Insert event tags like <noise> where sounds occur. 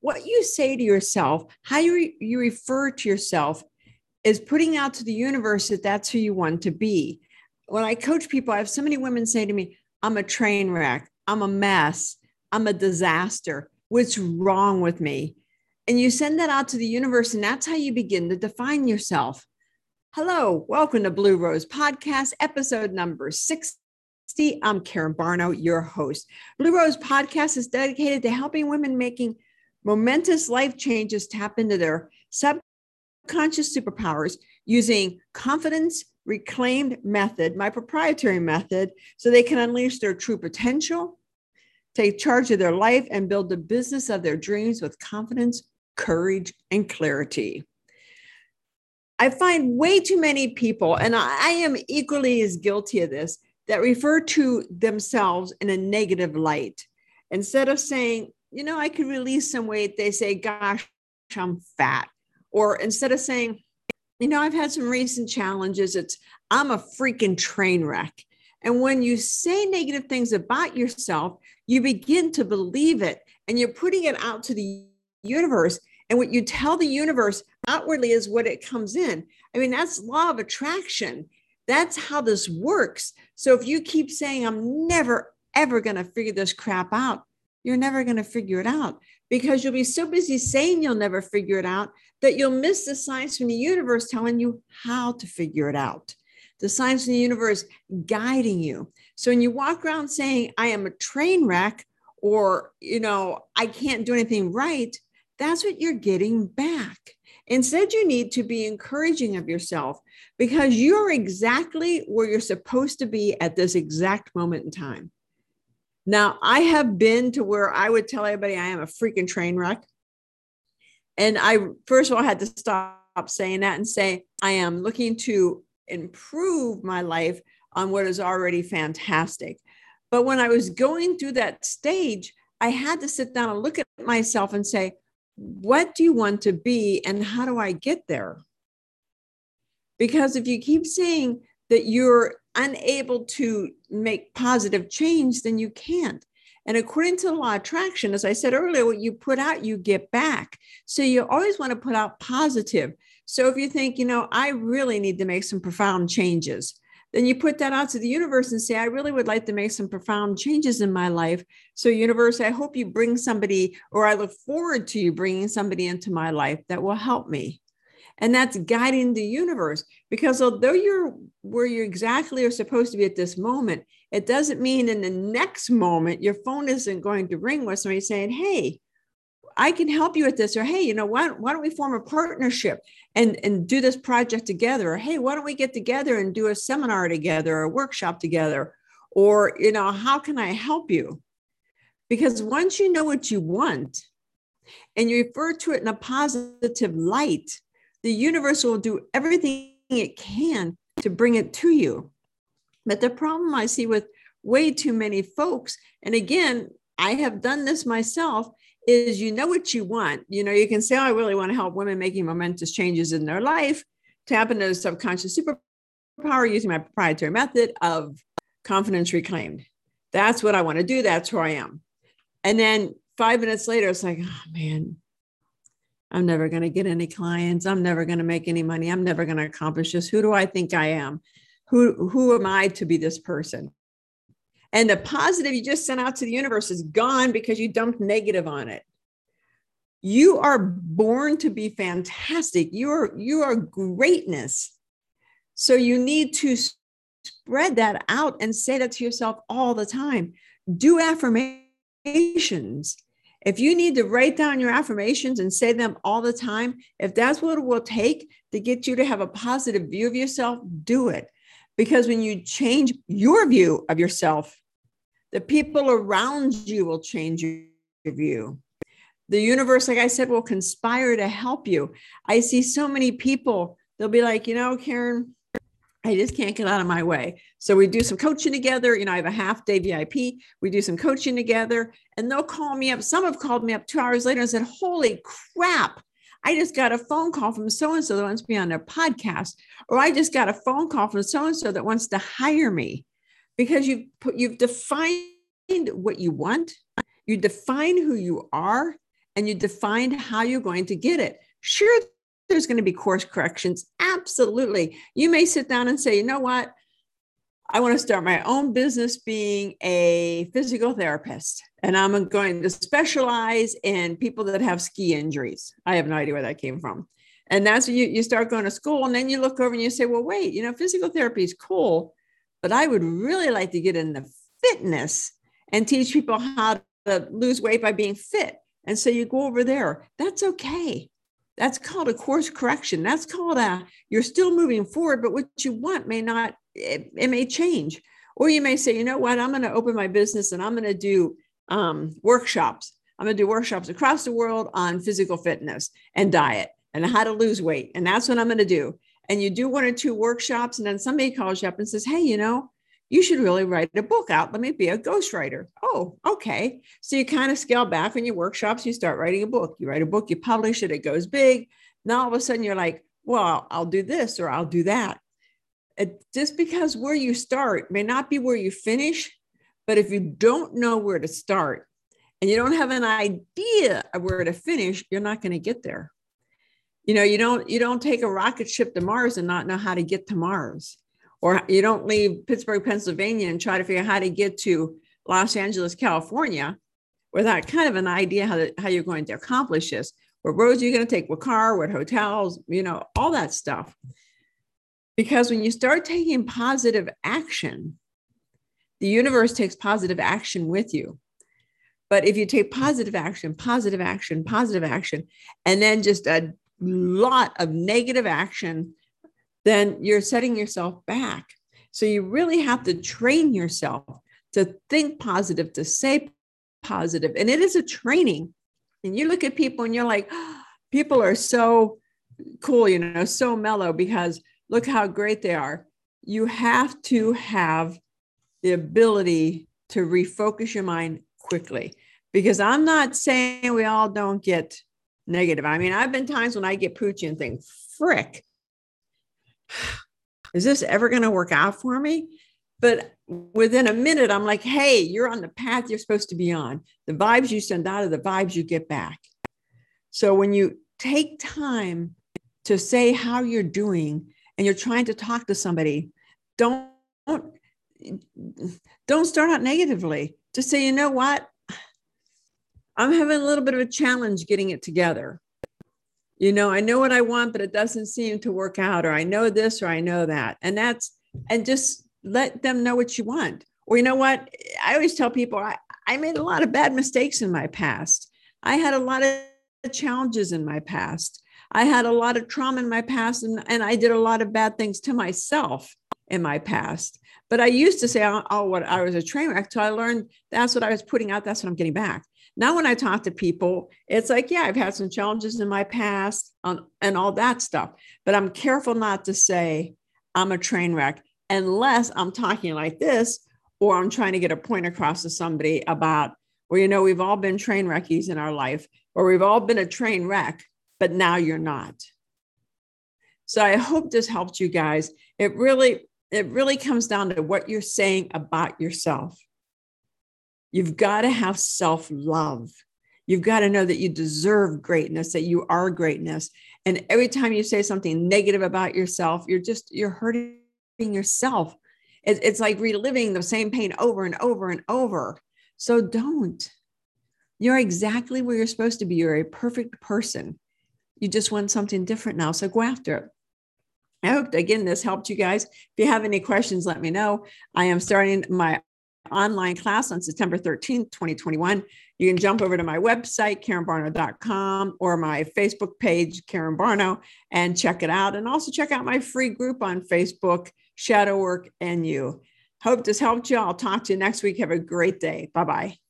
what you say to yourself, how you, re- you refer to yourself, is putting out to the universe that that's who you want to be. When I coach people, I have so many women say to me, I'm a train wreck, I'm a mess, I'm a disaster. What's wrong with me? And you send that out to the universe, and that's how you begin to define yourself. Hello, welcome to Blue Rose Podcast, episode number 60. I'm Karen Barno, your host. Blue Rose Podcast is dedicated to helping women making momentous life changes tap into their subconscious superpowers using confidence reclaimed method, my proprietary method, so they can unleash their true potential, take charge of their life, and build the business of their dreams with confidence, courage, and clarity. I find way too many people, and I, am equally as guilty of this, that refer to themselves in a negative light. Instead of saying, you know, I could release some weight, they say, gosh, I'm fat. Or instead of saying, you know, I've had some recent challenges, it's, I'm a freaking train wreck. And when you say negative things about yourself, you begin to believe it and you're putting it out to the universe. And what you tell the universe outwardly is what it comes in. I mean, that's law of attraction. That's how this works. So if you keep saying, I'm never, ever going to figure this crap out, you're never going to figure it out because you'll be so busy saying you'll never figure it out that you'll miss the signs from the universe telling you how to figure it out. The signs from the universe guiding you. So when you walk around saying, I am a train wreck, or, you know, I can't do anything right, that's what you're getting back. Instead, you need to be encouraging of yourself because you're exactly where you're supposed to be at this exact moment in time. Now, I have been to where I would tell everybody I am a freaking train wreck. And I, first of all, had to stop saying that and say, I am looking to improve my life on what is already fantastic. But when I was going through that stage, I had to sit down and look at myself and say, what do you want to be and how do I get there? Because if you keep saying that you're unable to make positive change, then you can't. And according to the law of attraction, as I said earlier, what you put out, you get back. So you always want to put out positive. So if you think, you know, I really need to make some profound changes, then you put that out to the universe and say, I really would like to make some profound changes in my life. So, universe, I hope you bring somebody, or I look forward to you bringing somebody into my life that will help me and that's guiding the universe because although you're where you exactly are supposed to be at this moment it doesn't mean in the next moment your phone isn't going to ring with somebody saying hey i can help you with this or hey you know why, why don't we form a partnership and and do this project together? or hey why don't we get together and do a seminar together or a workshop together? or you know how can i help you? Because once you know what you want and you refer to it in a positive light the universe will do everything it can to bring it to you. But the problem I see with way too many folks, and again, I have done this myself, is you know what you want. You know, you can say, oh, I really want to help women making momentous changes in their life, tap into the subconscious superpower using my proprietary method of confidence reclaimed. That's what I want to do. That's who I am. And then five minutes later, it's like, oh man, I'm never going to get any clients. I'm never going to make any money. I'm never going to accomplish this. Who do I think I am? Who, who am I to be this person? And the positive you just sent out to the universe is gone because you dumped negative on it. You are born to be fantastic. You are, you are greatness. So you need to spread that out and say that to yourself all the time. Do affirmations if you need to write down your affirmations and say them all the time, if that's what it will take to get you to have a positive view of yourself, do it. Because when you change your view of yourself, the people around you will change your view. The universe, like I said, will conspire to help you. I see so many people, they'll be like, you know, Karen, I just can't get out of my way. So we do some coaching together. You know, I have a half day VIP. We do some coaching together, and they'll call me up. Some have called me up two hours later and said, Holy crap, I just got a phone call from so and so that wants to be on their podcast, or I just got a phone call from so and so that wants to hire me because you've put, you've defined what you want, you define who you are, and you defined how you're going to get it. Sure, there's going to be course corrections. Absolutely. You may sit down and say, you know what? I want to start my own business being a physical therapist, and I'm going to specialize in people that have ski injuries. I have no idea where that came from. And that's when you, you start going to school, and then you look over and you say, well, wait, you know, physical therapy is cool, but I would really like to get into fitness and teach people how to lose weight by being fit. And so you go over there. That's okay. That's called a course correction. That's called a, you're still moving forward, but what you want may not it, it may change. Or you may say, you know what, I'm going to open my business and I'm going to do um, workshops. I'm going to do workshops across the world on physical fitness and diet and how to lose weight. And that's what I'm going to do. And you do one or two workshops, and then somebody calls you up and says, Hey, you know, you should really write a book out. Let me be a ghostwriter. Oh, okay. So you kind of scale back in your workshops, you start writing a book. You write a book, you publish it, it goes big. Now all of a sudden you're like, well, I'll do this or I'll do that it, just because where you start may not be where you finish, but if you don't know where to start and you don't have an idea of where to finish, you're not going to get there. You know, you don't you don't take a rocket ship to Mars and not know how to get to Mars, or you don't leave Pittsburgh, Pennsylvania, and try to figure out how to get to Los Angeles, California, without kind of an idea how to, how you're going to accomplish this. What roads are you going to take? What car? What hotels? You know, all that stuff. Because when you start taking positive action, the universe takes positive action with you. But if you take positive action, positive action, positive action, and then just a lot of negative action, then you're setting yourself back. So you really have to train yourself to think positive, to say positive. And it is a training. And you look at people and you're like, oh, <gasps> people are so cool, you know, so mellow because look how great they are. You have to have the ability to refocus your mind quickly because I'm not saying we all don't get negative. I mean, I've been times when I get poochy and think, frick, is this ever going to work out for me? But within a minute, I'm like, hey, you're on the path you're supposed to be on. The vibes you send out are the vibes you get back. So when you take time to say how you're doing and you're trying to talk to somebody, don't don't start out negatively. Just say, you know what? I'm having a little bit of a challenge getting it together. You know, I know what I want, but it doesn't seem to work out, or I know this or I know that. And that's and just let them know what you want. Or you know what? I always tell people I, I made a lot of bad mistakes in my past. I had a lot of challenges in my past. I had a lot of trauma in my past and, and I did a lot of bad things to myself in my past. But I used to say, oh, oh what I was a train wreck. So I learned that's what I was putting out. That's what I'm getting back. Now, when I talk to people, it's like, yeah, I've had some challenges in my past um, and all that stuff. But I'm careful not to say I'm a train wreck unless I'm talking like this or I'm trying to get a point across to somebody about, well, you know, we've all been train wreckies in our life, or we've all been a train wreck but now you're not. So I hope this helped you guys. It really, it really comes down to what you're saying about yourself. You've got to have self love. You've got to know that you deserve greatness, that you are greatness. And every time you say something negative about yourself, you're just, you're hurting yourself. It's like reliving the same pain over and over and over. So don't. You're exactly where you're supposed to be. You're a perfect person. You just want something different now. So go after it. I hope, again, this helped you guys. If you have any questions, let me know. I am starting my online class on September 13th, 2021. You can jump over to my website, karenbarno.com, or my Facebook page, Karen Barno, and check it out. And also check out my free group on Facebook, Shadow Work and You. Hope this helped you. I'll talk to you next week. Have a great day. Bye bye.